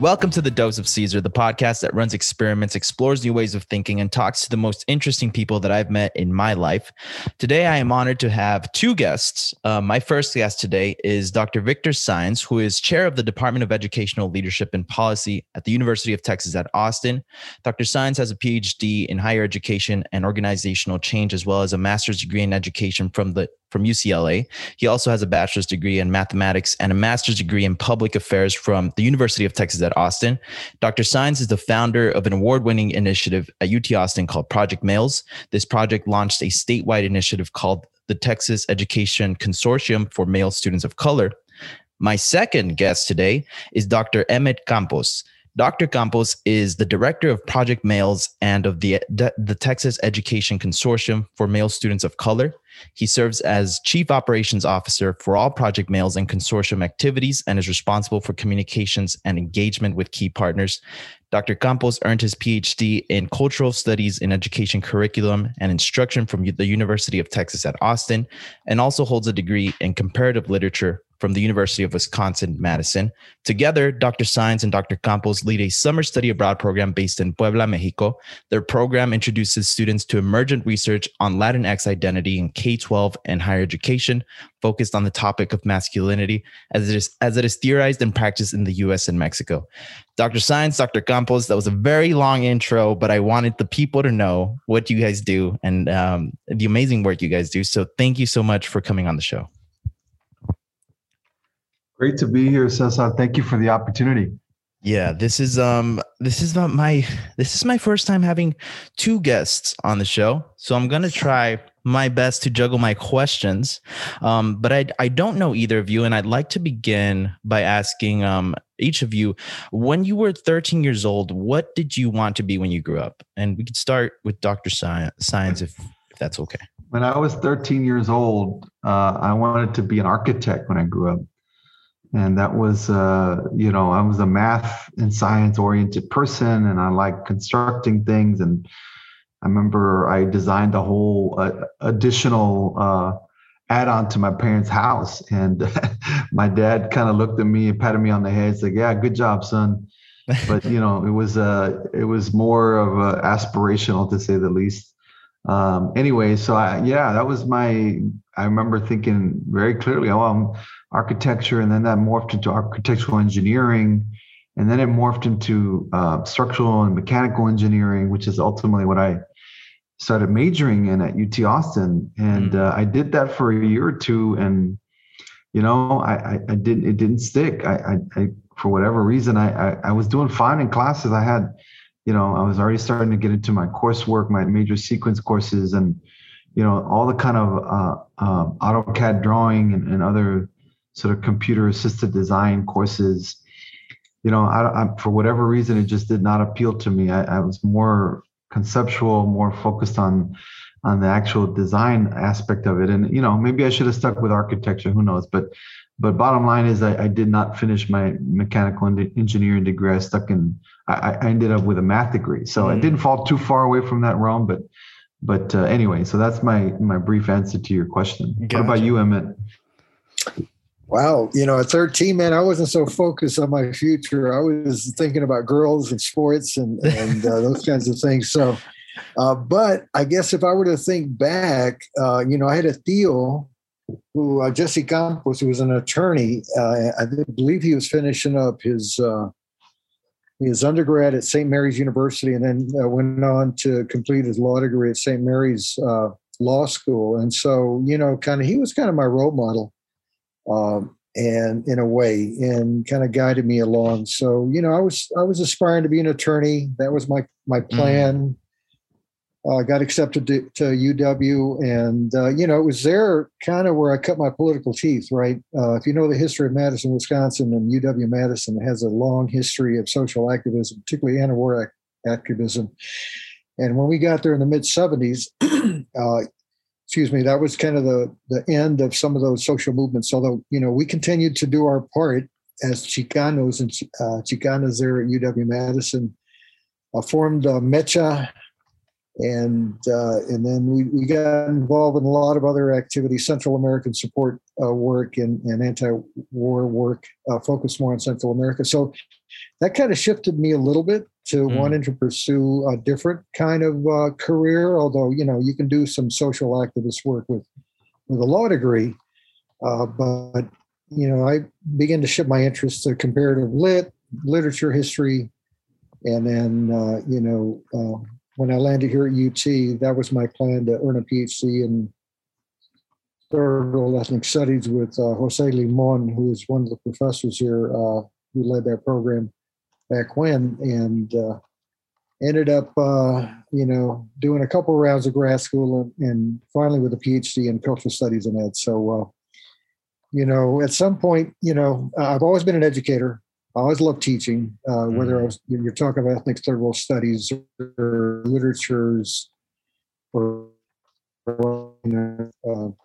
Welcome to the Dose of Caesar, the podcast that runs experiments, explores new ways of thinking, and talks to the most interesting people that I've met in my life. Today, I am honored to have two guests. Uh, my first guest today is Dr. Victor Sáenz, who is chair of the Department of Educational Leadership and Policy at the University of Texas at Austin. Dr. Sáenz has a PhD in higher education and organizational change, as well as a master's degree in education from the from UCLA. He also has a bachelor's degree in mathematics and a master's degree in public affairs from the University of Texas at Austin. Dr. Sáenz is the founder of an award winning initiative at UT Austin called Project Males. This project launched a statewide initiative called the Texas Education Consortium for Male Students of Color. My second guest today is Dr. Emmett Campos. Dr. Campos is the director of Project Males and of the, the Texas Education Consortium for Male Students of Color. He serves as Chief Operations Officer for all Project Males and consortium activities and is responsible for communications and engagement with key partners. Dr. Campos earned his PhD in Cultural Studies in Education Curriculum and Instruction from the University of Texas at Austin, and also holds a degree in Comparative Literature from the University of Wisconsin Madison. Together, Dr. Sáenz and Dr. Campos lead a summer study abroad program based in Puebla, Mexico. Their program introduces students to emergent research on Latinx identity in K 12 and higher education, focused on the topic of masculinity as it, is, as it is theorized and practiced in the US and Mexico. Dr. Sáenz, Dr. Campos, that was a very long intro, but I wanted the people to know what you guys do and um, the amazing work you guys do. So thank you so much for coming on the show. Great to be here, Cesar. Thank you for the opportunity. Yeah, this is um this is not my this is my first time having two guests on the show. So I'm gonna try my best to juggle my questions. Um, but I I don't know either of you, and I'd like to begin by asking um each of you, when you were 13 years old, what did you want to be when you grew up? And we could start with Dr. Sáenz, if, if that's okay. When I was 13 years old, uh, I wanted to be an architect when I grew up and that was uh, you know i was a math and science oriented person and i like constructing things. And i remember i designed a whole uh, additional uh, add-on to my parents house. And my dad kind of looked at me and patted me on the head and said yeah good job son. But you know it was uh it was more of a aspirational to say the least um anyway so i yeah that was my i remember thinking very clearly oh i'm architecture, and then that morphed into architectural engineering, and then it morphed into uh, structural and mechanical engineering, which is ultimately what I started majoring in at UT Austin. And mm. uh, I did that for a year or two, and you know, I, I, I didn't it didn't stick. I, I, I for whatever reason, I, I I was doing fine in classes. I had, you know, I was already starting to get into my coursework, my major sequence courses, and you know all the kind of uh, uh, AutoCAD drawing and, and other sort of computer assisted design courses. You know I, I, for whatever reason it just did not appeal to me. I, I, was more conceptual more focused on on the actual design aspect of it. And you know maybe i should have stuck with architecture who knows? But but bottom line is i, I did not finish my mechanical engineering degree. I stuck in i, I ended up with a math degree so mm. i didn't fall too far away from that realm but but uh, anyway so that's my my brief answer to your question gotcha. what about you emmett Wow, you know, at 13, man, I wasn't so focused on my future. I was thinking about girls and sports and and uh, those kinds of things. So, uh, but I guess if I were to think back, uh, you know, I had a Theo who uh, Jesse Campos, who was an attorney. Uh, I believe he was finishing up his uh, his undergrad at St. Mary's University, and then went on to complete his law degree at St. Mary's Law School. And so, you know, kind of he was kind of my role model um, and in a way, and kind of guided me along. So you know, I was I was aspiring to be an attorney. That was my my mm-hmm. plan. Mm. Uh, got accepted to, to UW, and uh, you know it was there kind of where I cut my political teeth. Right, uh, if you know the history of Madison, Wisconsin, and UW Madison has a long history of social activism, particularly anti-war activism. And when we got there in the mid '70s, uh, excuse me, that was kind of the, the end of some of those social movements. Although, you know, we continued to do our part as Chicanos and uh, Chicanas there at UW Madison, formed uh, MEChA, and uh, and then we, we got involved in a lot of other activities, Central American support uh, work and, and anti-war work, uh, focused more on Central America. So that kind of shifted me a little bit to mm. wanting to pursue a different kind of uh, career. Although you know you can do some social activist work with with a law degree, uh, but you know I began to shift my interest to comparative lit, literature, history, and then uh, you know uh, when I landed here at UT, that was my plan to earn a PhD in third world ethnic studies with uh, Jose Limon, who is one of the professors here uh, who led that program back when, and uh, ended up, uh, you know, doing a couple of rounds of grad school and, and, finally with a PhD in cultural studies and ed. So, uh, you know, at some point, you know, I've always been an educator. I always loved teaching, uh, whether I mm-hmm. was, you're talking about ethnic third world studies or literatures or, you know,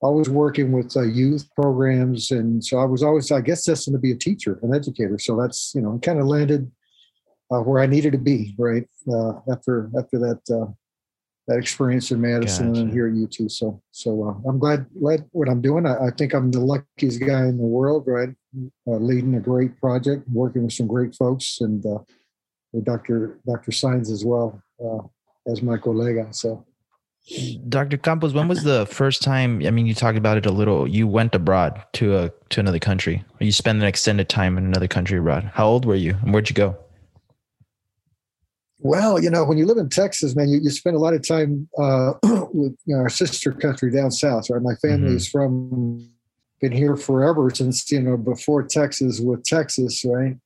always working with uh, youth programs, and so I was always, I guess, destined to be a teacher, an educator. So that's you know, kind of landed uh, where I needed to be, right uh, after after that uh, that experience in Madison gotcha. and here at UT. So so uh, I'm glad glad what I'm doing. I, I, think I'm the luckiest guy in the world, right? Uh, leading a great project, working with some great folks, and with Dr. Dr. Saenz as well as my colleague. So Dr. Campos, when was the first time? I mean, you talked about it a little. You went abroad to a to another country, or you spent an extended time in another country abroad. How old were you, and where'd you go? Well, you know, when you live in Texas, man, you, you spend a lot of time uh, with you know, our sister country down south. Right, my family mm-hmm. is from been here forever since you know before Texas with Texas, right?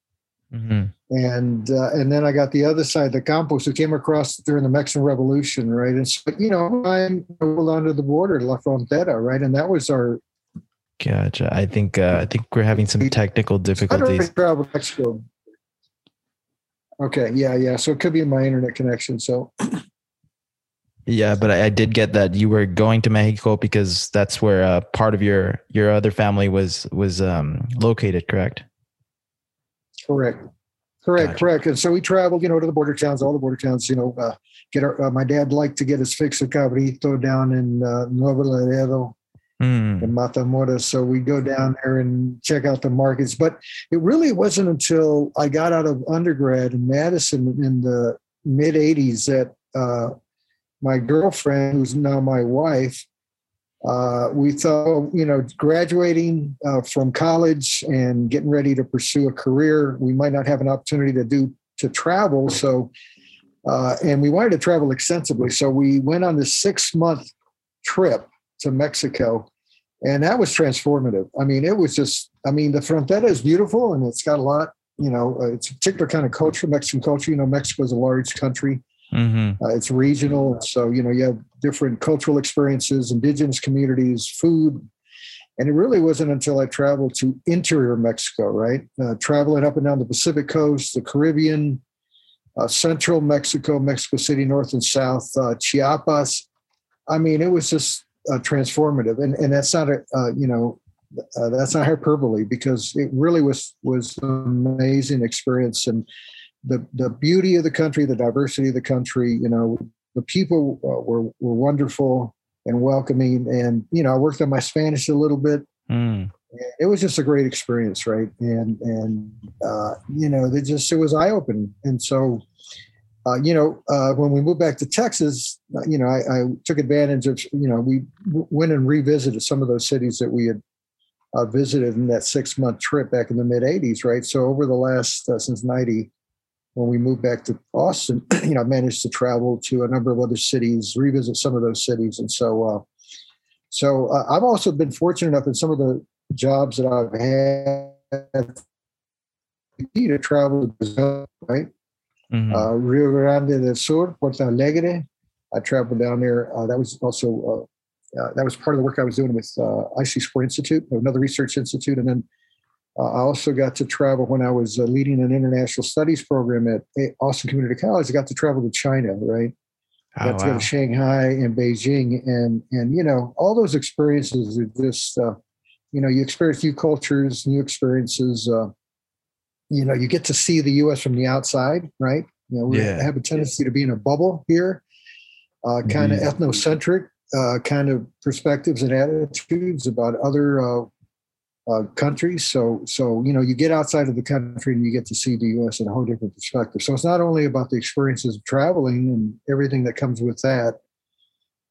Mm-hmm. And uh, and then I got the other side, the Campos, who came across during the Mexican Revolution, right? And so, you know, I moved onto the border, La Frontera, right? And that was our. Gotcha. I think uh, I think we're having some technical difficulties. Travel Mexico. Okay. Yeah. Yeah. So it could be my internet connection. So. Yeah, but I, I, did get that you were going to Mexico because that's where uh, part of your your other family was was um, located, correct? Correct. Correct, gotcha. correct. And so we traveled, you know, to the border towns, all the border towns, you know, uh, get our, uh, my dad liked to get his fix of cabrito down in uh, Nuevo Laredo mm. in Matamoros. So we go down there and check out the markets. But it really wasn't until I got out of undergrad in Madison in the mid 80s that uh, my girlfriend, who's now my wife, uh, we thought, you know, graduating uh, from college and getting ready to pursue a career, we might not have an opportunity to do to travel. So, uh, and we wanted to travel extensively. So we went on this six month trip to Mexico, and that was transformative. I mean, it was just, I mean, the frontera is beautiful and it's got a lot, you know, it's a particular kind of culture, Mexican culture. You know, Mexico is a large country. Mm-hmm. Uh, it's regional, so you know you have different cultural experiences, indigenous communities, food, and it really wasn't until I traveled to interior Mexico, right, uh, traveling up and down the Pacific coast, the Caribbean, uh, central Mexico, Mexico City, north and south, uh, Chiapas. I mean, it was just uh, transformative, and and that's not a uh, you know that's not hyperbole because it really was was an amazing experience and the the beauty of the country, the diversity of the country. You know, the people uh, were were wonderful and welcoming. And you know, I worked on my Spanish a little bit. Mm. It was just a great experience, right? And and uh, you know, it just it was eye opening. And so, uh, you know, uh, when we moved back to Texas, uh, you know, I, I, took advantage of you know we went and revisited some of those cities that we had uh, visited in that six month trip back in the mid '80s, right? So over the last uh, since '90 when we moved back to Austin, you know, I managed to travel to a number of other cities, revisit some of those cities, and so, uh, so uh, I've also been fortunate enough in some of the jobs that I've had to travel, right? Mm-hmm. Uh, Rio Grande del Sur, Porto Alegre. I traveled down there. Uh, that was also uh, uh, that was part of the work I was doing with IC Sport Institute, another research institute, and then uh, I also got to travel when I was uh, leading an international studies program at Austin Community College. I got to travel to China, right? I got oh, to wow. go to Shanghai and Beijing, and and you know all those experiences are just uh, you know you experience new cultures, new experiences. Uh, you know you get to see the U.S. from the outside, right? You know we yeah. have a tendency to be in a bubble here, uh, kind of mm-hmm. ethnocentric, uh, kind of perspectives and attitudes about other uh, countries. So, so you know, you get outside of the country and you get to see the U.S. in a whole different perspective. So it's not only about the experiences of traveling and everything that comes with that,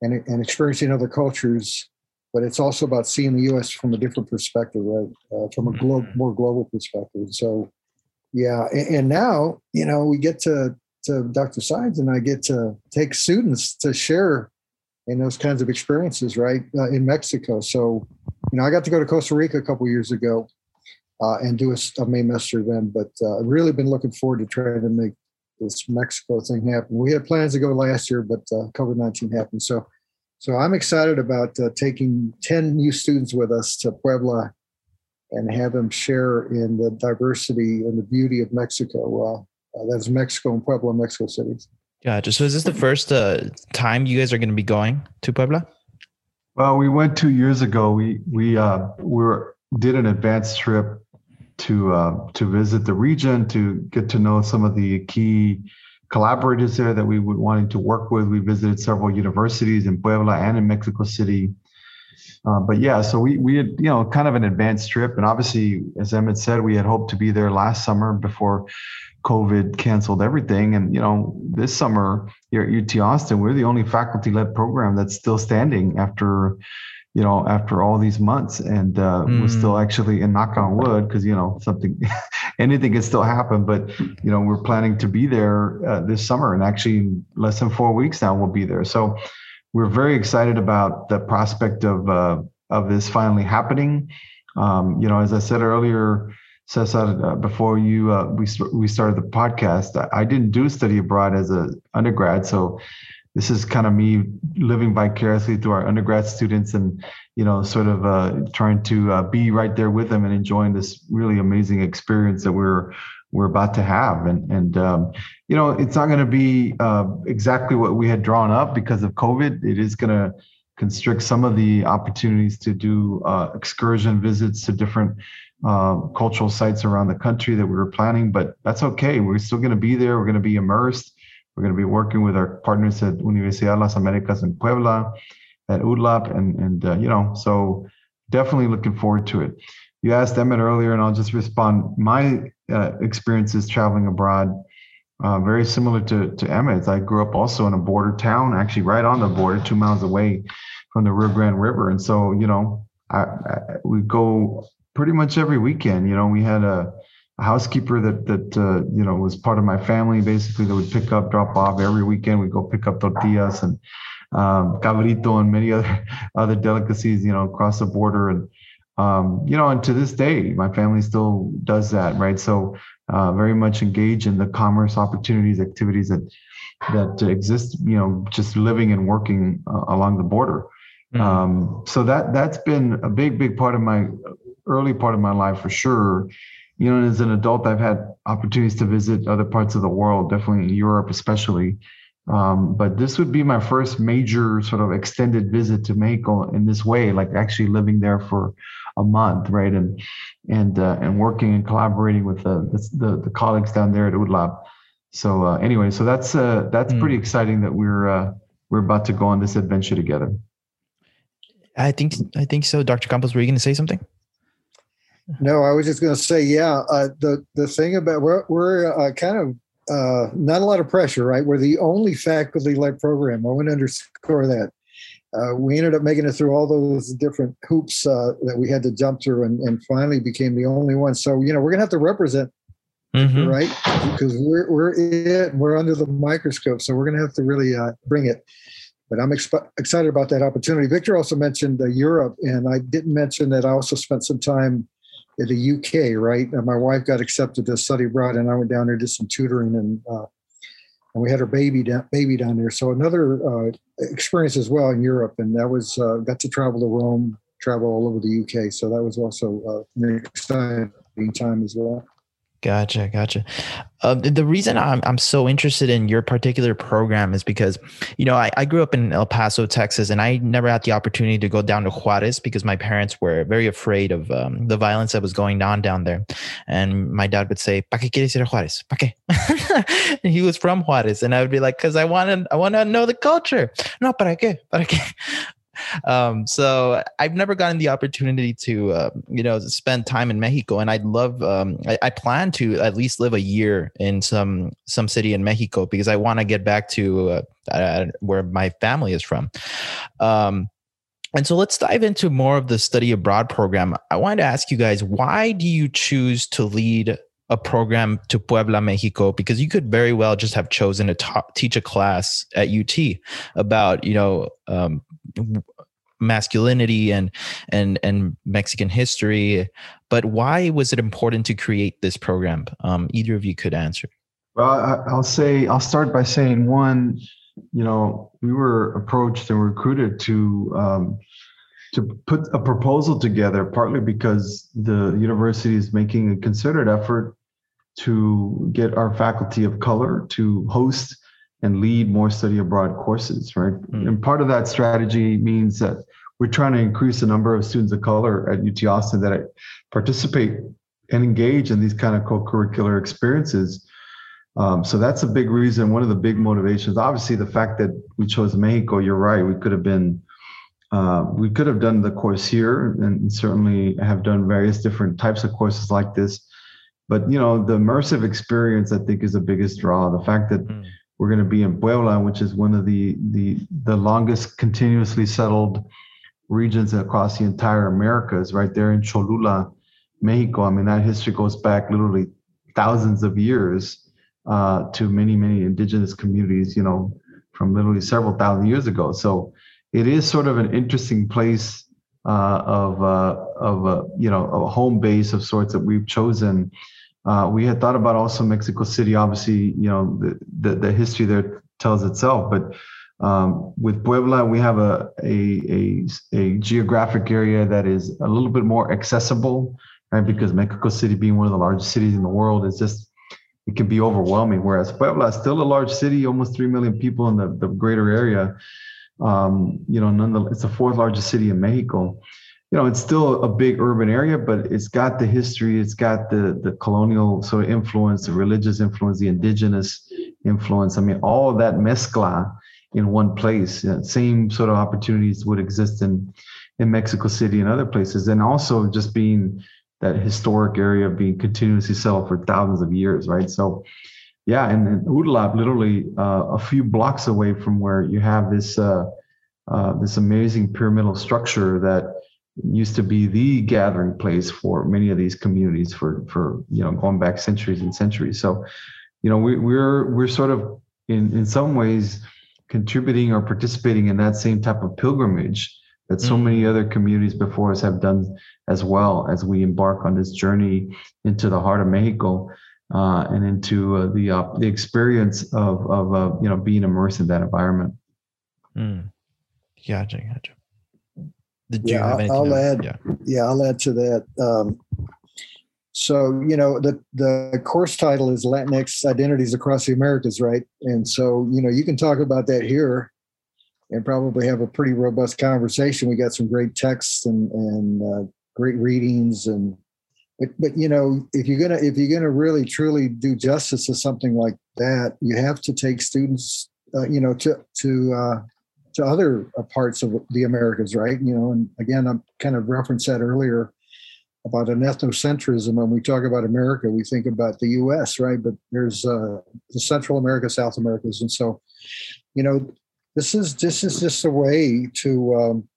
and and experiencing other cultures, but it's also about seeing the U.S. from a different perspective, right? Uh, from a glo- mm-hmm. more global perspective. So, yeah, and, and now you know we get to to Dr. Sáenz and I get to take students to share in those kinds of experiences, right, uh, in Mexico. So, you know, I got to go to Costa Rica a couple years ago uh, and do a, a Maymester then, but uh, I've really been looking forward to trying to make this Mexico thing happen. We had plans to go last year, but uh, COVID 19 happened. So, so I'm excited about uh, taking 10 new students with us to Puebla and have them share in the diversity and the beauty of Mexico. Uh, that's Mexico and Puebla, Mexico cities. Gotcha. So is this the first time you guys are going to be going to Puebla? Well, we went two years ago. We we uh, we were, did an advanced trip to uh, to visit the region to get to know some of the key collaborators there that we would wanting to work with. We visited several universities in Puebla and in Mexico City. Uh, but yeah, so we we had you know kind of an advanced trip, and obviously, as Emmett said, we had hoped to be there last summer before COVID canceled everything. And, you know, this summer here at UT Austin, we're the only faculty led program that's still standing after, you know, after all these months. And uh, mm. we're still hmm. actually, in knock on wood, because, you know, something, anything can still happen. But, you know, we're planning to be there uh, this summer. And actually, in less than four weeks now, we'll be there. So we're very excited about the prospect of, uh, of this finally happening. Um, you know, as I said earlier, Cesar, uh, before you uh, we we started the podcast, I didn't do study abroad as a undergrad, so this is kind of me living vicariously through our undergrad students, and you know, sort of uh, trying to uh, be right there with them and enjoying this really amazing experience that we're we're about to have, and and um, you know, it's not going to be uh, exactly what we had drawn up because of COVID. It is going to constrict some of the opportunities to do uh, excursion visits to different uh, cultural sites around the country that we were planning, but that's okay. We're still going to be there. We're going to be immersed. We're going to be working with our partners at Universidad Las Americas in Puebla, at UDLAP, and and uh, you know, so definitely looking forward to it. You asked Emmett earlier, and I'll just respond. My uh, experiences traveling abroad, uh, very similar to to Emmett's. I grew up also in a border town, actually right on the border, two miles away from the Rio Grande River, and so you know, I, I, we go pretty much every weekend. You know, we had a, a housekeeper that that uh, you know was part of my family basically that would pick up, drop off every weekend. We'd go pick up tortillas and um, cabrito and many other other delicacies. You know, across the border and. Um, you know, and to this day, my family still does that, right? So, uh, very much engaged in the commerce opportunities, activities that that exist. You know, just living and working uh, along the border. Mm-hmm. Um, so that that's been a big, big part of my early part of my life for sure. You know, as an adult, I've had opportunities to visit other parts of the world, definitely in Europe, especially. Um, but this would be my first major sort of extended visit to make in this way, like actually living there for a month, right? And and uh, and working and collaborating with the, the, the colleagues down there at UDLAP. So uh, anyway, so that's uh, that's mm. pretty exciting that we're uh, we're about to go on this adventure together. I think I think so. Dr. Campos, were you going to say something? No, I was just going to say, yeah. Uh, the the thing about we're we're uh, kind of uh, not a lot of pressure, right? We're the only faculty-led program. I want to underscore that. Uh, we ended up making it through all those different hoops uh, that we had to jump through, and, and finally became the only one. So you know, we're going to have to represent, mm-hmm. right? Because we're we're it, we're under the microscope, so we're going to have to really uh, bring it but I'm exp- excited about that opportunity. Victor also mentioned uh, Europe, and I didn't mention that I also spent some time in the UK, right? And my wife got accepted to study abroad, and I went down there did some tutoring, and uh, and we had our baby down, baby down there. So another uh, experience as well in Europe, and that was uh, got to travel to Rome, travel all over the UK. So that was also uh, an exciting time as well. Gotcha, gotcha. Uh, the reason I'm I'm so interested in your particular program is because, you know, I, I grew up in El Paso, Texas, and I never had the opportunity to go down to Juarez because my parents were very afraid of um, the violence that was going on down there. And my dad would say, "¿Para qué quieres ir a Juarez? ¿Para qué?" he was from Juarez, and I would be like, "Cause I want to I want to know the culture." No, ¿para qué? ¿Para qué? Um, so I've never gotten the opportunity to, uh, you know, spend time in Mexico, and I'd love. Um, I, I, plan to at least live a year in some some city in Mexico because I want to get back to uh, uh, where my family is from. Um, and so let's dive into more of the study abroad program. I wanted to ask you guys, why do you choose to lead a program to Puebla, Mexico, because you could very well just have chosen to ta- teach a class at UT about, you know, um, masculinity and and and Mexican history. But why was it important to create this program? Um, either of you could answer. Well, I, will say I'll start by saying one. You know, we were approached and recruited to um, to put a proposal together, partly because the university is making a concerted effort to get our faculty of color to host and lead more study abroad courses, right? Mm. And part of that strategy means that we're trying to increase the number of students of color at UT Austin that participate and engage in these kind of co-curricular experiences. Um, so that's a big reason, one of the big motivations. Obviously, the fact that we chose Mexico, you're right, we could have been uh, we could have done the course here and certainly have done various different types of courses like this but you know, the immersive experience I think is the biggest draw. The fact that mm. We're going to be in Puebla, which is one of the the the longest continuously settled regions across the entire Americas, right there in Cholula, Mexico. I mean, that history goes back literally thousands of years uh, to many, many indigenous communities, you know, from literally several thousand years ago. So it is sort of an interesting place uh, of, uh, of uh, you know, a home base of sorts that we've chosen uh, we had thought about also Mexico City. Obviously, you know the the, the history there tells itself, but um, with Puebla, we have a, a, a a geographic area that is a little bit more accessible, right? Because Mexico City, being one of the largest cities in the world, is just it can be overwhelming. Whereas Puebla is still a large city, almost three million people in the, the greater area. Um, you know, nonetheless, it's the fourth largest city in Mexico you know, it's still a big urban area, but it's got the history, it's got the the colonial sort of influence, the religious influence, the indigenous influence. I mean, all that mezcla in one place. You know, same sort of opportunities would exist in in Mexico City and other places, and also just being that historic area of being continuously settled for thousands of years, right? So, yeah, and, and UDLAP, literally uh, a few blocks away from where you have this uh, uh, this amazing pyramidal structure that used to be the gathering place for many of these communities for for you know going back centuries and centuries so you know we, we're we're sort of in in some ways contributing or participating in that same type of pilgrimage that so mm. many other communities before us have done as well as we embark on this journey into the heart of Mexico uh, and into uh, the uh, the experience of of uh, you know being immersed in that environment. Mm. Gotcha, gotcha. Did yeah, I'll add. Yeah. yeah, I'll add to that. Um, so you know the the course title is Latinx identities across the Americas, right? And so you know you can talk about that here, and probably have a pretty robust conversation. We got some great texts and and uh, great readings and. But, but you know if you're gonna if you're gonna really truly do justice to something like that, you have to take students, uh, you know, to to uh, to other uh, parts of the Americas, right? You know, and again, I kind of referenced that earlier about an ethnocentrism. When we talk about America, we think about the U.S., right? But there's uh, the Central America, South Americas, and so, you know, this is this is just a way to um,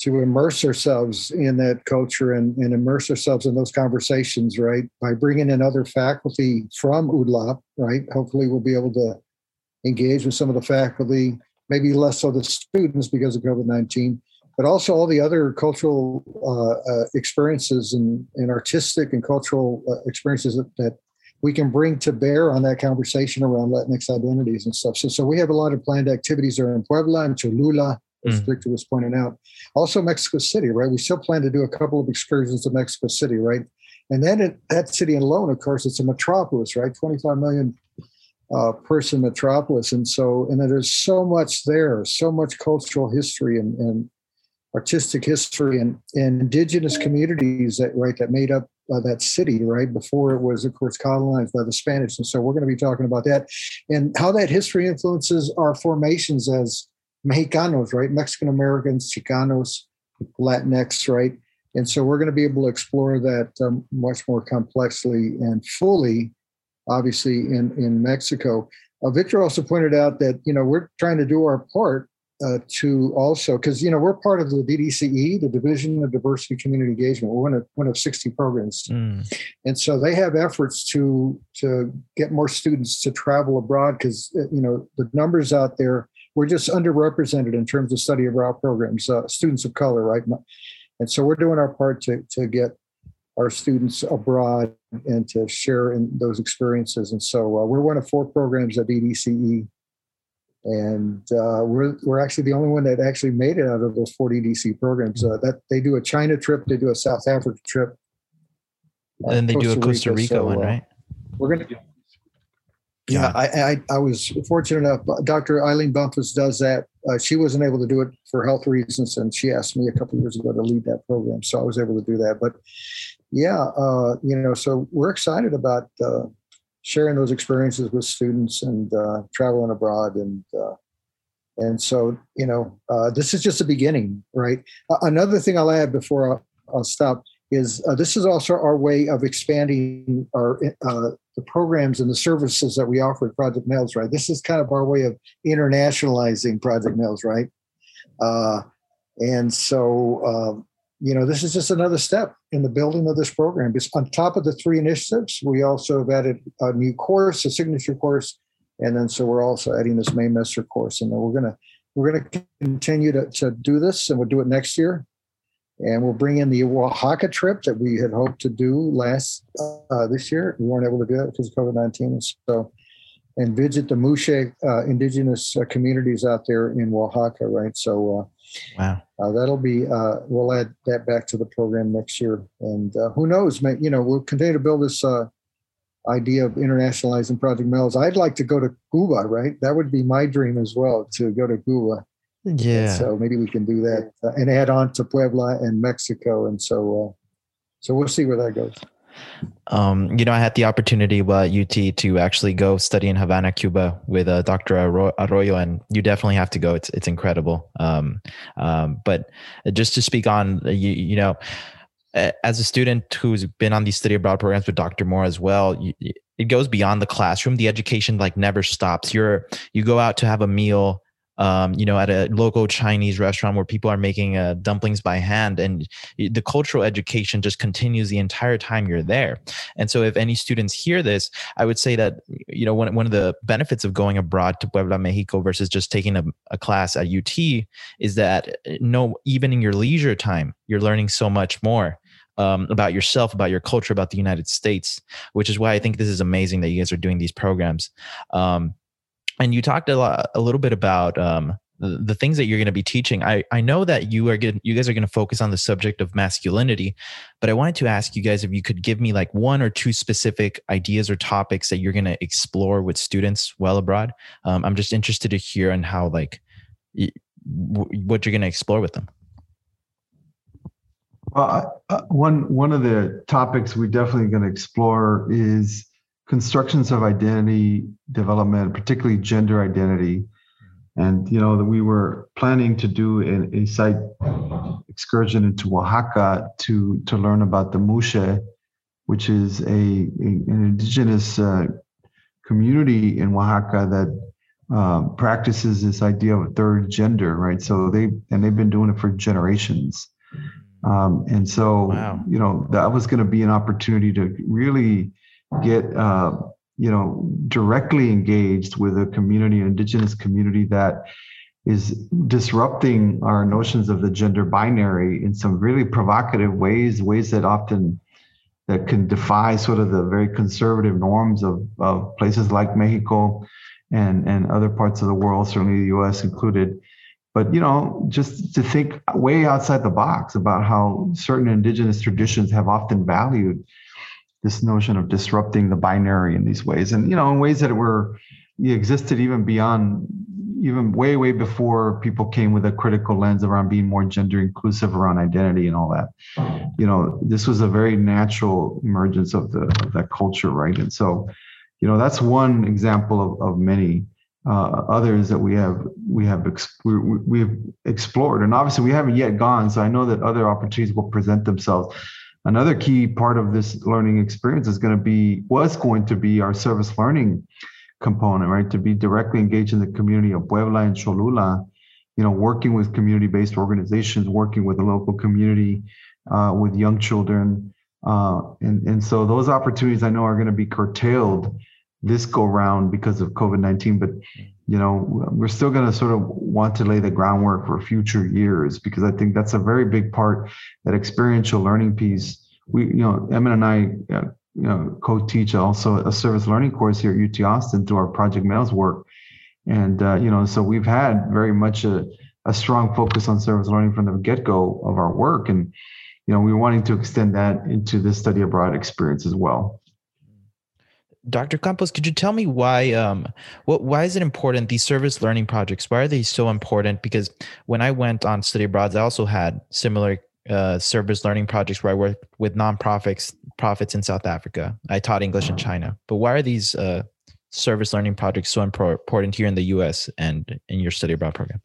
to immerse ourselves in that culture and, and immerse ourselves in those conversations, right? By bringing in other faculty from UDLAP, right? Hopefully, we'll be able to engage with some of the faculty maybe less so the students because of COVID 19, but also all the other cultural uh, uh, experiences and, and artistic and cultural uh, experiences that, that, we can bring to bear on that conversation around Latinx identities and stuff. So, so we have a lot of planned activities there in Puebla and Cholula, as mm. Victor was pointing out. Also, Mexico City, right? We still plan to do a couple of excursions to Mexico City, right? And then it, that city alone, of course, it's a metropolis, right? 25 million uh, person metropolis. And so, and there's so much there, so much cultural history and, and artistic history and, and indigenous communities that right that made up uh, that city right before it was of course colonized by the spanish and so we're going to be talking about that and how that history influences our formations as Mexicanos, right? Mexican Americans, Chicanos, Latinx, right? And so we're going to be able to explore that um, much more complexly and fully, obviously, in, in Mexico. Uh, Victor also pointed out that, you know, we're trying to do our part uh, to also, because, you know, we're part of the DDCE, the Division of Diversity Community Engagement. We're one of, one of 60 programs. Mm. And so they have efforts to, to get more students to travel abroad because, uh, you know, the numbers out there, we're just underrepresented in terms of study abroad programs, uh, students of color, right? And so we're doing our part to, to get our students abroad and to share in those experiences. And so uh, we're one of four programs at DDCE, And uh, we're, we're actually the only one that actually made it out of those four DDC programs. Uh, that they do a China trip, they do a South Africa trip, and they do a Costa Rica, Rica so, one, uh, right? We're gonna yeah, I, I, I was fortunate enough. Dr. Eileen Bumpus does that. Uh, she wasn't able to do it for health reasons, and she asked me a couple years ago to lead that program, so I was able to do that. But yeah, uh, you know, so we're excited about uh, sharing those experiences with students and uh, traveling abroad, and uh, and so you know, uh, this is just the beginning, right? another thing I'll add before I'll, I'll stop is this is also our way of expanding our the programs and the services that we offer at Project Males, right? This is kind of our way of internationalizing Project Males, right? Uh, and so, uh, you know, this is just another step in the building of this program. Just on top of the three initiatives, we also have added a new course, a signature course, and then so we're also adding this Maymester course, and then we're gonna we're gonna continue to, to do this, and we'll do it next year and we'll bring in the Oaxaca trip that we had hoped to do last uh, this year. We weren't able to do it because of COVID nineteen. So, and visit the Muxe uh, indigenous uh, communities out there in Oaxaca, right? So, uh, wow, uh, that'll be. Uh, we'll add that back to the program next year, and who knows? You know, we'll continue to build this idea of internationalizing Project Males. I'd like to go to Cuba, right? That would be my dream as well to go to Cuba. Yeah. And so maybe we can do that uh, and add on to Puebla and Mexico. And so, uh, so we'll see where that goes. Um, you know, I had the opportunity while at UT to actually go study in Havana, Cuba, with uh, Dr. Arroyo, and you definitely have to go. It's it's incredible. Um, um, but just to speak on, you, you know, as a student who's been on these study abroad programs with Dr. Moore as well, you, it goes beyond the classroom. The education like never stops. You're you go out to have a meal um, you know, at a local Chinese restaurant where people are making uh, dumplings by hand, and the cultural education just continues the entire time you're there. And so, if any students hear this, I would say that you know one one of the benefits of going abroad to Puebla, Mexico, versus just taking a, a class at UT is that uh, no, even in your leisure time, you're learning so much more. Um, about yourself, about your culture, about the United States, which is why I think this is amazing that you guys are doing these programs. Um, and you talked a lot, a little bit about um, the, the, things that you're going to be teaching. I, I know that you are good, you guys are going to focus on the subject of masculinity, but I wanted to ask you guys if you could give me like one or two specific ideas or topics that you're going to explore with students well abroad. Um, I'm just interested to hear on how like y- w- what you're going to explore with them. Well, uh, one one of the topics we're definitely going to explore is constructions of identity development, particularly gender identity. And you know that we were planning to do a, a site excursion into Oaxaca to to learn about the Muxe, which is a, a an indigenous uh, community in Oaxaca that uh, practices this idea of a third gender, right? So they and they've been doing it for generations. Um, and so, wow. you know, that was going to be an opportunity to really get uh, you know directly engaged with a community, an indigenous community that is disrupting our notions of the gender binary in some really provocative ways, ways that often that can defy sort of the very conservative norms of, of places like Mexico and, and other parts of the world, certainly the US included. But you know, just to think way outside the box about how certain indigenous traditions have often valued this notion of disrupting the binary in these ways. And you know in ways that were existed even beyond even way way before people came with a critical lens around being more gender inclusive around identity and all that. You know this was a very natural emergence of the of that culture right? And so you know that's one example of, of many uh, others that we have we have ex- we, we've explored. And obviously we haven't yet gone so i know that other opportunities will present themselves another key part of this learning experience is going to be was going to be our service learning component right? To be directly engaged in the community of puebla and cholula you know working with community-based organizations working with the local community uh, with young children uh, and and so those opportunities i know are going to be curtailed this go round because of COVID 19, but you know, we're still going to sort of want to lay the groundwork for future years because I think that's a very big part that experiential learning piece. We, you know, Emmett and I, uh, you know, co-teach also a service learning course here at UT Austin through our Project Males work, and uh, you know, so we've had very much a, a strong focus on service learning from the get-go of our work, and you know, we're wanting to extend that into this study abroad experience as well. Dr. Campos, could you tell me why um what why is it important these service learning projects why are they so important because when I went on study abroad I also had similar uh, service learning projects where I worked with nonprofits profits in South Africa. I taught English in China. But why are these uh, service learning projects so important here in the US and in your study abroad program?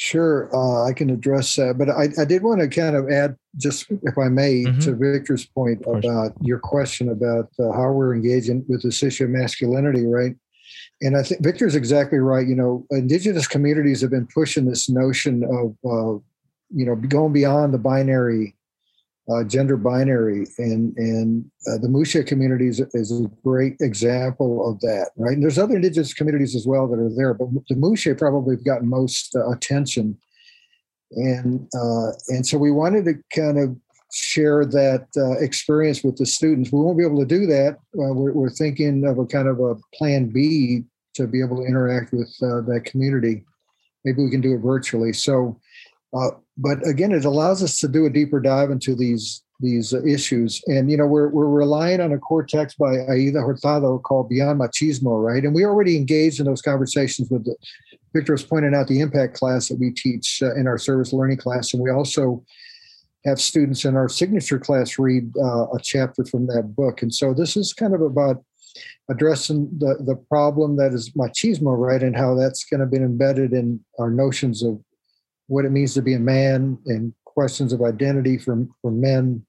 Sure, uh, I can address that, but I, I, did want to kind of add, just if I may, mm-hmm. to Victor's point about your question about uh, how we're engaging with this issue of masculinity, right? And I think Victor's exactly right. You know, indigenous communities have been pushing this notion of, uh, you know, going beyond the binary uh, gender binary, and and uh, the Muxe communities is a great example of that, right? And there's other indigenous communities as well that are there, but the Muxe probably have gotten most uh, attention, and uh, and so we wanted to kind of share that uh, experience with the students. We won't be able to do that. We're, we're, thinking of a kind of a plan B to be able to interact with uh, that community. Maybe we can do it virtually. So uh, but again, it allows us to do a deeper dive into these these uh, issues. And you know, we're we're relying on a core text by Aida Hurtado called Beyond Machismo, right? And we already engaged in those conversations with the, Victor was pointing out the impact class that we teach uh, in our service learning class, and we also have students in our signature class read uh, a chapter from that book. And so this is kind of about addressing the, the problem that is machismo, right? And how that's kind of been embedded in our notions of what it means to be a man and questions of identity for, for men.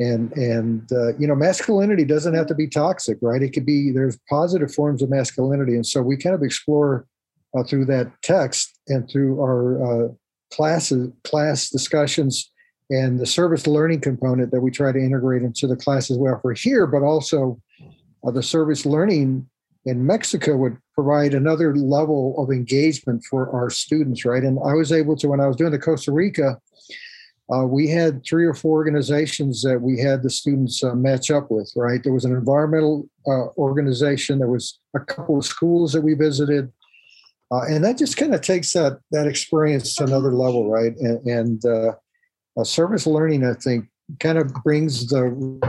And and uh, you know masculinity doesn't have to be toxic right? It could be there's positive forms of masculinity. And so we kind of explore uh, through that text and through our uh, classes class discussions and the service learning component that we try to integrate into the classes. We offer here but also uh, the service learning in Mexico would provide another level of engagement for our students, right? And I was able to, when I was doing the Costa Rica, uh, we had three or four organizations that we had the students uh, match up with, right? There was an environmental uh, organization, there was a couple of schools that we visited. Uh, and that just kind of takes that that experience to another level, right? And, and uh, service learning, I think, kind of brings the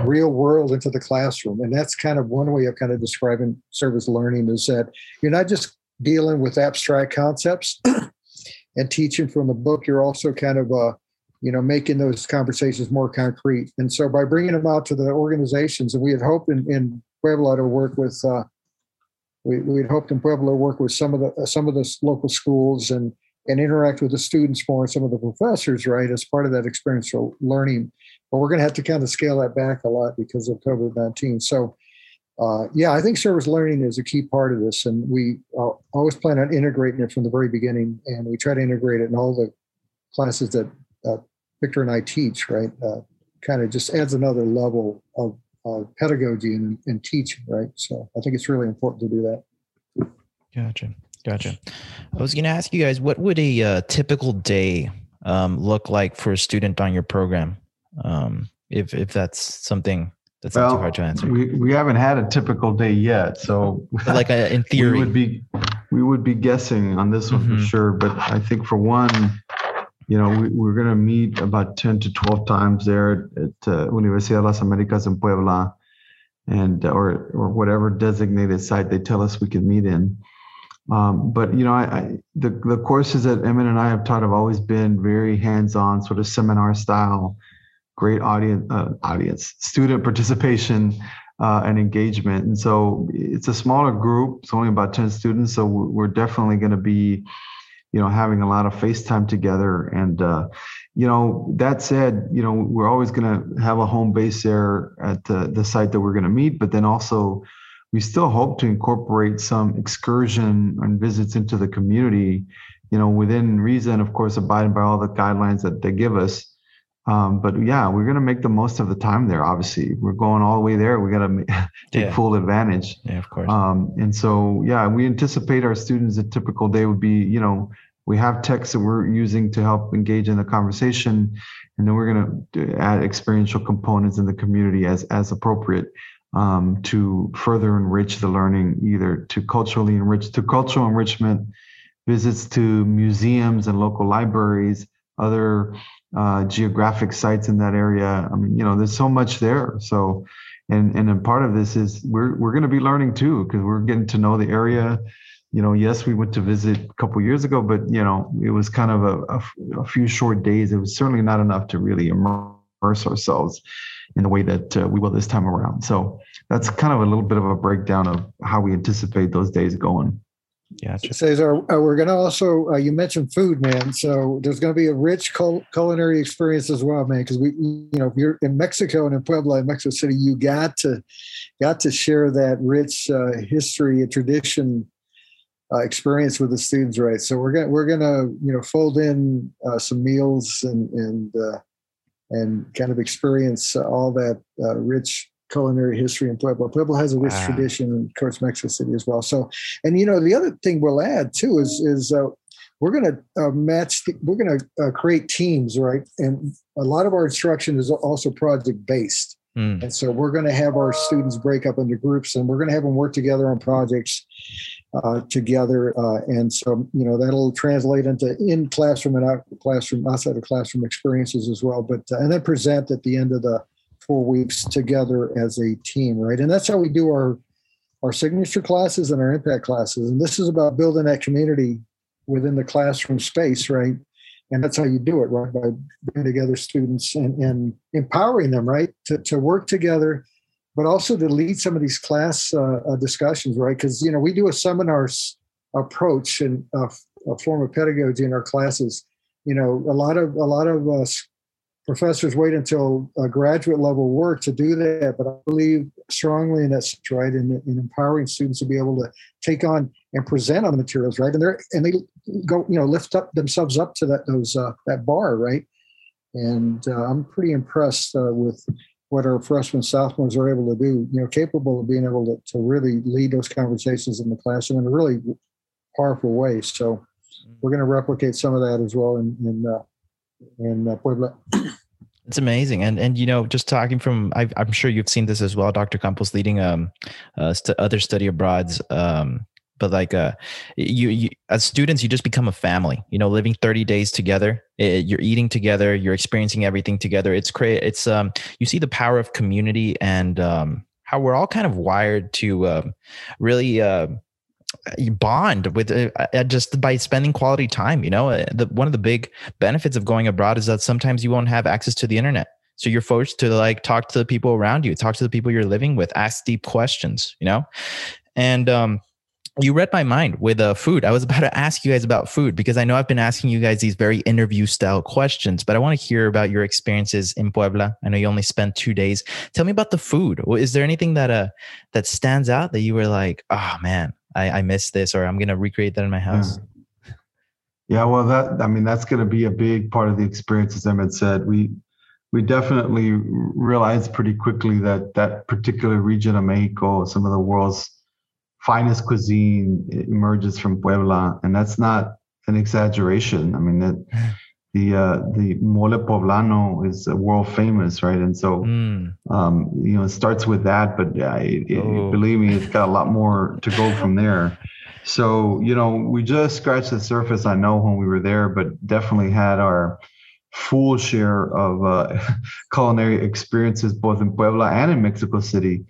real world into the classroom. And that's kind of one way of kind of describing service learning is that you're not just dealing with abstract concepts and teaching from a book, you're also kind of uh, you know, making those conversations more concrete. And so by bringing them out to the organizations, and we had hoped in, in Puebla to work with, uh, we, we had hoped in Puebla to work with some of the, uh, some of the local schools and, and interact with the students more and some of the professors, right, as part of that experiential learning. But we're going to have to kind of scale that back a lot because of COVID 19. So, uh, yeah, I think service learning is a key part of this. And we uh, always plan on integrating it from the very beginning. And we try to integrate it in all the classes that uh, Victor and I teach, right? Uh, kind of just adds another level of pedagogy and, and teaching, right? So I think it's really important to do that. Gotcha. Gotcha. I was going to ask you guys, what would a uh, typical day um, look like for a student on your program? Um, if if that's something that's well, not too hard to answer. We we haven't had a typical day yet, so but like a, uh, in theory, we would be we would be guessing on this one mm-hmm. for sure. But I think for one, you know, we, we're going to meet about ten to twelve times there at uh, Universidad de las Americas in Puebla, and or or whatever designated site they tell us we can meet in. Um, but you know, I, I, the the courses that Emmett and I have taught have always been very hands-on, sort of seminar style, great audience uh, audience student participation. uh, and engagement. And so it's a smaller group. It's only about 10 students. So we're definitely going to be, you know, having a lot of FaceTime together. And, uh, you know, that said, you know, we're always going to have a home base there at the, the site that we're going to meet, but then also we still hope to incorporate some excursion and visits into the community, you know, within reason, of course, abiding by all the guidelines that they give us. Um, but yeah, we're going to make the most of the time there. Obviously, we're going all the way there. We got to take yeah. full advantage. Yeah, of course. Um, and so, yeah, we anticipate our students a typical day would be, you know, we have texts that we're using to help engage in the conversation, and then we're going to add experiential components in the community as as appropriate um, to further enrich the learning, either to culturally enrich to cultural enrichment, visits to museums and local libraries, other uh, geographic sites in that area. I mean, you know, there's so much there. So, and and a part of this is we're we're going to be learning too because we're getting to know the area. You know, yes, we went to visit a couple years ago, but you know, it was kind of a, a, a few short days. It was certainly not enough to really immerse ourselves in the way that uh, we will this time around. So that's kind of a little bit of a breakdown of how we anticipate those days going. Yeah, Cesar, uh, we're going to also, uh, you mentioned food, man. So there's going to be a rich cul- culinary experience as well, man. Because we, you know, if you're in Mexico and in Puebla, in Mexico City, you got to, got to share that rich uh, history and tradition uh, experience with the students, right? So we're gonna we're to, you know, fold in uh, some meals and and uh, and kind of experience all that rich culinary history in Puebla. Puebla has a rich wow. tradition, and of course, Mexico City as well. So, and you know, the other thing we'll add too is is uh, we're going to uh, match. We're going to uh, create teams, right? And a lot of our instruction is also project based. Mm. And so we're going to have our students break up into groups, and we're going to have them work together on projects uh, together. Uh, and so, you know, that'll translate into in classroom and out classroom, outside of classroom experiences as well. But uh, and then present at the end of the four weeks together as a team, right? And that's how we do our our signature classes and our impact classes. And this is about building that community within the classroom space, right? And that's how you do it, right? By bringing together students and, and empowering them, right, to, to work together, but also to lead some of these class uh, uh, discussions, right? Because you know we do a seminar approach and a, a, form of pedagogy in our classes. You know, a lot of a lot of uh, professors wait until a graduate level work to do that, but I believe strongly in that, right, in, in empowering students to be able to take on and present on the materials, right, and they're and they go, you know, lift up themselves up to that those uh, that bar, right, and uh, I'm pretty impressed uh, with what our freshmen sophomores are able to do, you know, capable of being able to, to really lead those conversations in the classroom in a really powerful way. So we're going to replicate some of that as well in in, uh, in uh, Puebla. It's amazing, and and you know, just talking from, i am sure you've seen this as well. Dr. Campos leading um, uh, st- other study abroads, um, but like uh, you, you as students, you just become a family. You know, living 30 days together, it, you're eating together, you're experiencing everything together. It's great. It's um, you see the power of community and um, how we're all kind of wired to um, really uh you bond with uh, uh, just by spending quality time you know uh, the, one of the big benefits of going abroad is that sometimes you won't have access to the internet so you're forced to like talk to the people around you talk to the people you're living with ask deep questions you know and um you read my mind with uh, food. I was about to ask you guys about food because I know I've been asking you guys these very interview style questions, but I want to hear about your experiences in Puebla. I know you only spent two days. Tell me about the food. Is there anything that uh that stands out that you were like, oh man, I, I missed this or I'm going to recreate that in my house. Yeah. yeah, well, that I mean that's going to be a big part of the experience, as Emmet said. We we definitely realized pretty quickly that that particular region of Mexico, some of the world's finest cuisine, emerges from Puebla, and that's not an exaggeration. I mean that the uh, the mole poblano is world famous, right? And so, mm. um, you know, it starts with that, but it, oh. believe me, it's got a lot more to go from there. So, you know, we just scratched the surface. I know when we were there, but definitely had our full share of uh, culinary experiences both in Puebla and in Mexico City.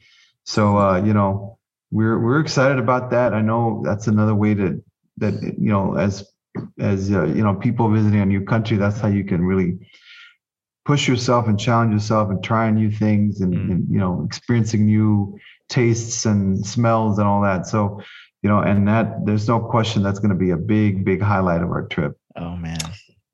So, uh, you know, we're we're excited about that. I know that's another way to that you know as as uh, you know people visiting a new country that's how you can really push yourself and challenge yourself and trying new things and, Mm. and you know experiencing new tastes and smells and all that. So you know, and that there's no question that's going to be a big, big highlight of our trip. Oh man.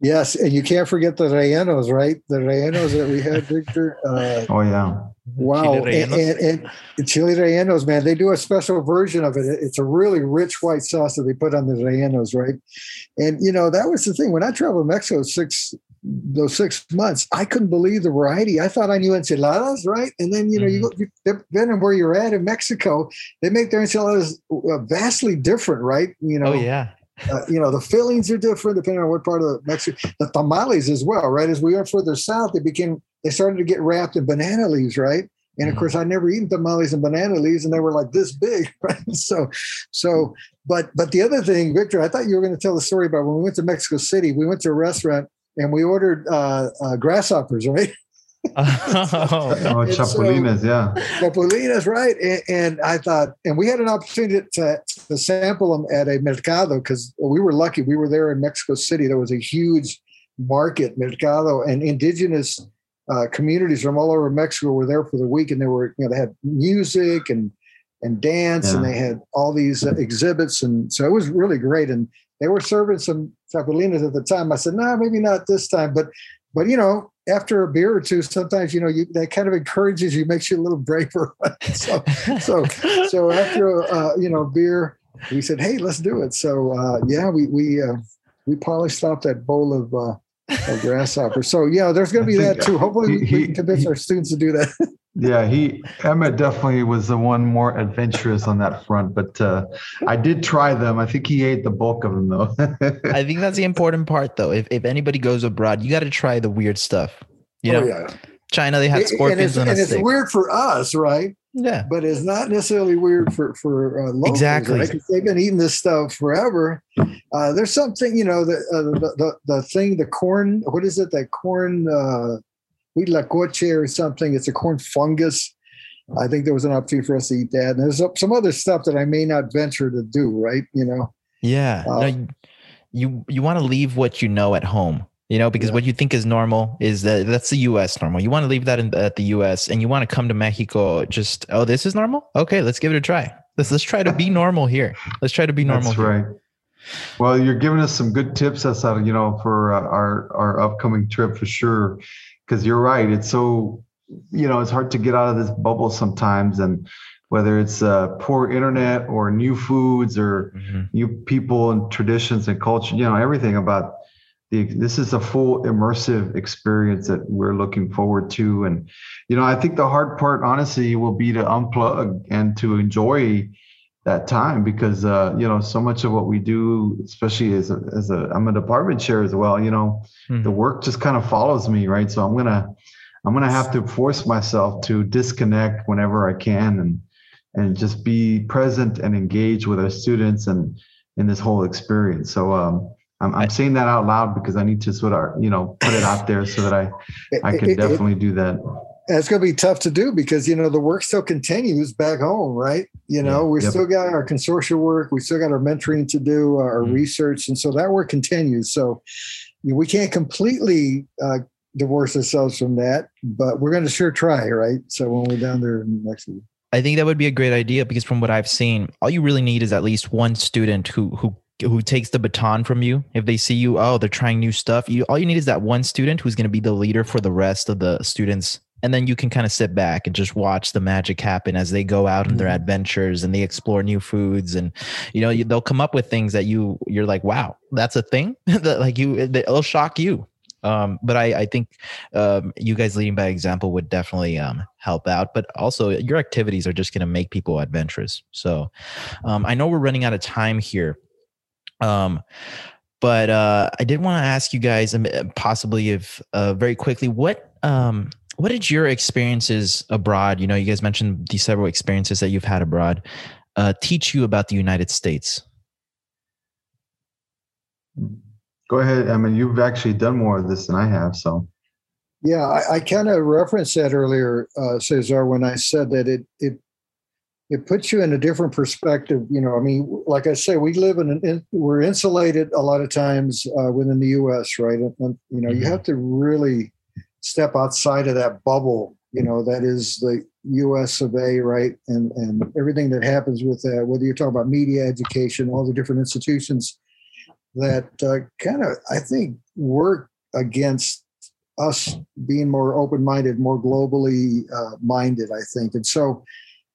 Yes, and you can't forget the rellenos, right? The rellenos that we had, Victor. Uh, Oh yeah, wow, Chili and, rellenos? and, and chili rellenos, man. They do a special version of it. It's a really rich white sauce that they put on the rellenos, right? And you know that was the thing when I traveled Mexico six those six months, I couldn't believe the variety. I thought I knew enchiladas, right? And then you know you go you, depending on where you're at in Mexico, they make their enchiladas uh, vastly different, right? You know, Oh yeah. Uh, you know, the fillings are different depending on what part of Mexico. The tamales as well, right? As we went further south, they became they started to get wrapped in banana leaves, right? And of Mhm. course, I'd never eaten tamales and banana leaves, and they were like this big, right? So, so, but but the other thing, Victor, I thought you were going to tell the story about when we went to Mexico City. We went to a restaurant and we ordered uh, uh, grasshoppers, right? Oh, oh And so- chapulines, yeah. Capulinas, right? And, and I thought, and we had an opportunity to, to sample them at a mercado because we were lucky. We were there in Mexico City. There was a huge market, mercado, and indigenous uh, communities from all over Mexico were there for the week, and they were, you know, they had music and and dance, and they had all these uh, exhibits, and so it was really great. And they were serving some capulinas at the time. I said, no, nah, maybe not this time, but but you know, after a beer or two, sometimes you know you that kind of encourages you, makes you a little braver. so so so after uh, you know beer, we said, hey, let's do it. So uh, yeah, we we uh, we polished off that bowl of. Uh, of grasshoppers. So yeah, there's going to be that too. Hopefully, he- we can convince he- our students to do that. Yeah, he Emmet definitely was the one more adventurous on that front, but uh, I did try them. I think he ate the bulk of them though. I think that's the important part though. If if anybody goes abroad, you got to try the weird stuff. You know, oh, yeah. China they had And- and scorpions it's, on a and it's stick. weird for us, right? Yeah. but it's not necessarily weird for for uh, locals, Exactly. right? 'Cause They've been eating this stuff forever. Uh, there's something, you know, the, uh, the the the thing, the corn. What is it? That corn, uh, huitlacoche or something. It's a corn fungus. I think there was an opportunity for us to eat that. And there's some other stuff that I may not venture to do. Right? You know. Yeah. Uh, no, you you, you want to leave what you know at home. You know, because Yeah. what you think is normal is that that's the U.S. normal. You want to leave that in, at the U.S. and you want to come to Mexico. Just oh, this is normal. Okay, let's give it a try. Let's let's try to be normal here. Let's try to be normal. That's here. right. Well, you're giving us some good tips, that's uh, you know, for uh, our our upcoming trip for sure. Because you're right, it's so you know, it's hard to get out of this bubble sometimes, and whether it's uh, poor internet or new foods or Mhm. new people and traditions and culture, you know, everything about the. This is a full immersive experience that we're looking forward to, and you know, I think the hard part, honestly, will be to unplug and to enjoy that time because uh, you know so much of what we do, especially as a, as a I'm a department chair as well. You know, the Mhm. work just kind of follows me, right? So I'm gonna I'm gonna have to force myself to disconnect whenever I can and and just be present and engage with our students and in this whole experience. So um, I'm, I'm saying that out loud because I need to sort of you know put it out there so that I I can it- it- definitely do that. And it's going to be tough to do because you know the work still continues back home, right? You know, Yeah. we Yep. still got our consortia work, we still got our mentoring to do, our Mhm. research, and so that work continues. So we can't completely uh, divorce ourselves from that, but we're going to sure try, right? So when we're down there in Mexico, I think that would be a great idea because from what I've seen, all you really need is at least one student who who who takes the baton from you. If they see you, oh, they're trying new stuff. You all you need is that one student who's going to be the leader for the rest of the students. And then you can kind of sit back and just watch the magic happen as they go out on their Mhm. adventures and they explore new foods and you know you, they'll come up with things that you you're like wow that's a thing that like you it- it'll shock you um, but I, I think um, you guys leading by example would definitely um, help out. But also, your activities are just going to make people adventurous. So um, I know we're running out of time here. Um, but uh, I did want to ask you guys, um, possibly if uh, very quickly, what um, what did your experiences abroad? You know, you guys mentioned the several experiences that you've had abroad. Uh, teach you about the United States. Go ahead. I mean, you've actually done more of this than I have, so. yeah, I, I kind of referenced that earlier, uh, Cesar, when I said that it it it puts you in a different perspective. You know, I mean, like I say, we live in an in, we're insulated a lot of times uh, within the U.S. Right, and, and, you know, you Mhm. have to really step outside of that bubble, you know, that is the US of A, right? And and everything that happens with that, whether you're talking about media, education, all the different institutions that uh, kind of, I think, work against us being more open-minded, more globally uh, minded. I think, and so,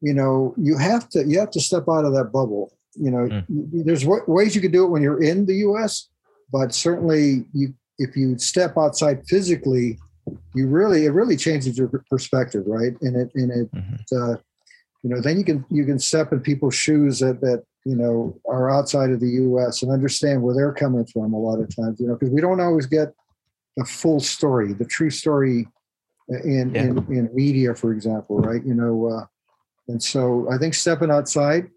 you know, you have to you have to step out of that bubble. You know, mm. there's w- ways you can do it when you're in the U.S., but certainly, you if you step outside physically, you really it really changes your perspective, right? And it and it. Mm-hmm. Uh, you know, then you can you can step in people's shoes that that you know are outside of the U.S. and understand where they're coming from a lot of times. You know, because we don't always get the full story, the true story in yeah. in, in media, for example, right? You know, uh, and so I think stepping outside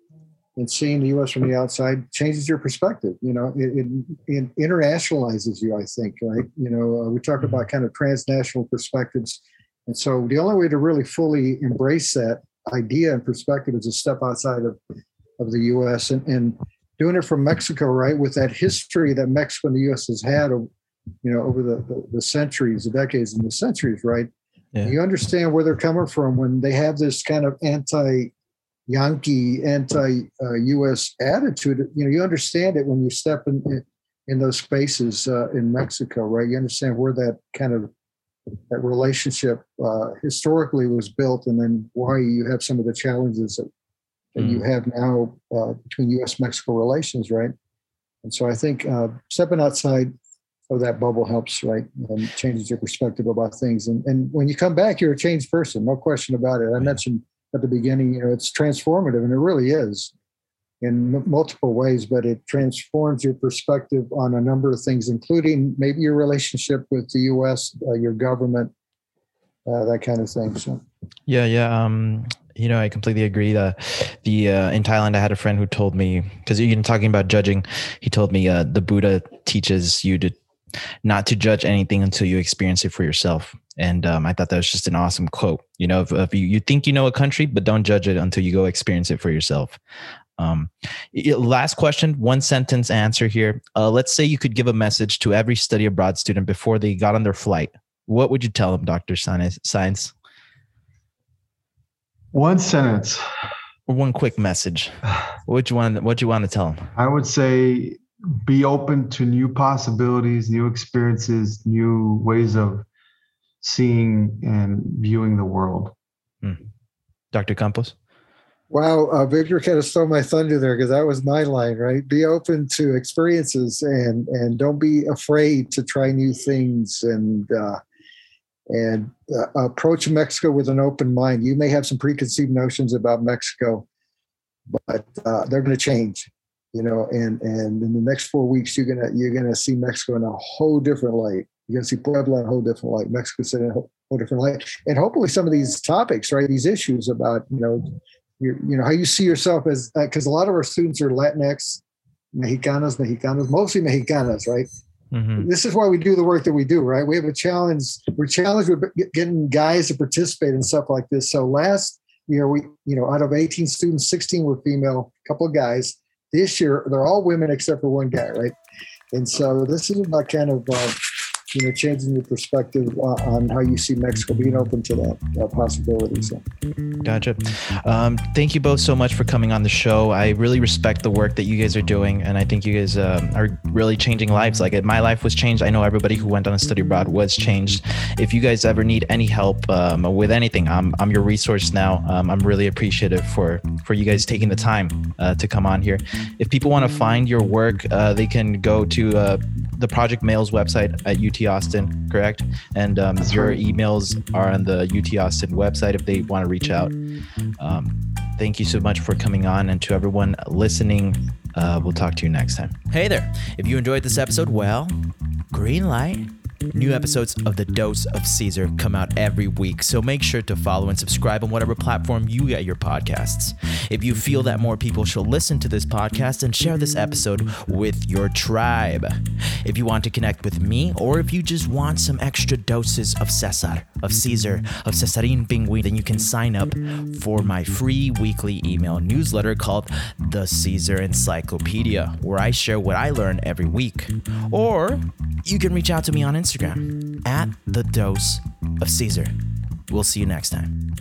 and seeing the U.S. from the outside changes your perspective. You know, it, it, it internationalizes you. I think, right? You know, uh, we talk mm-hmm. about kind of transnational perspectives, and so the only way to really fully embrace that idea and perspective is to step outside of of the U.S. and, and doing it from Mexico, right? With that history that Mexico and the U.S. has had, you know, over the, the, the centuries, the decades, and the centuries, right? Yeah. You understand where they're coming from when they have this kind of anti Yankee, anti US attitude. You know, you understand it when you step in in those spaces uh, in Mexico, right? You understand where that kind of that relationship uh, historically was built, and then why you have some of the challenges that that mm. you have now uh, between U.S. Mexico relations, right? And so I think uh, stepping outside of that bubble helps, right? And changes your perspective about things. And, and when you come back, you're a changed person, no question about it. I mentioned at the beginning, you know, it's transformative, and it really is in m- multiple ways, but it transforms your perspective on a number of things, including maybe your relationship with the U.S., uh, your government, uh, that kind of thing. So, yeah, yeah. Um, you know, I completely agree. The the uh, in Thailand, I had a friend who told me because you're talking about judging. He told me uh, the Buddha teaches you to not to judge anything until you experience it for yourself. And um, I thought that was just an awesome quote. You know, if, if, you, you think you know a country, but don't judge it until you go experience it for yourself. Um, last question, one sentence answer here. Uh, let's say you could give a message to every study abroad student before they got on their flight. What would you tell them, Doctor Sáenz? One sentence. Or one quick message. What you want? What you want to tell them? I would say be open to new possibilities, new experiences, new ways of seeing and viewing the world. Hmm. Dr. Campos? Wow, uh, Victor kind of stole my thunder there because that was my line, right? Be open to experiences and and don't be afraid to try new things and uh, and uh, approach Mexico with an open mind. You may have some preconceived notions about Mexico, but uh, they're going to change you know, and and in the next four weeks, you're gonna you're gonna see Mexico in a whole different light. You're gonna see Puebla in a whole different light, Mexico City in a whole, whole different light, and hopefully some of these topics, right, these issues about you know, you you know how you see yourself as because uh, a lot of our students are Latinx, Mexicanos, Mexicanos, mostly Mexicanos, right? Mm-hmm. This is why we do the work that we do, right? We have a challenge. We're challenged with getting guys to participate in stuff like this. So last year, we, you know, out of 18 students, 16 were female, a couple of guys. This year, they're all women except for one guy, right? And so this is about kind of uh, you know, changing your perspective on how you see Mexico being open to that, that possibility. So. Gotcha. Um, thank you both so much for coming on the show. I really respect the work that you guys are doing, and I think you guys uh, are really changing lives. Like my life was changed. I know everybody who went on a study abroad was changed. If you guys ever need any help um, with anything, I'm I'm your resource now. Um, I'm really appreciative for for you guys taking the time uh, to come on here. If people want to find your work, uh, they can go to uh, the Project MALES website at UT Austin, correct? And um, your right. emails are on the UT Austin website if they want to reach out. Um, thank you so much for coming on, and to everyone listening, uh, we'll talk to you next time. Hey there! If you enjoyed this episode, well, green light New episodes of The Dose of Caesar come out every week, so make sure to follow and subscribe on whatever platform you get your podcasts. If you feel that more people should listen to this podcast, and share this episode with your tribe. If you want to connect with me, or if you just want some extra doses of Cesar, of Caesar, of Cesarin Pingüin, then you can sign up for my free weekly email newsletter called The Caesar Encyclopedia, where I share what I learn every week. Or you can reach out to me on Instagram Instagram at the dose of Caesar. We'll see you next time.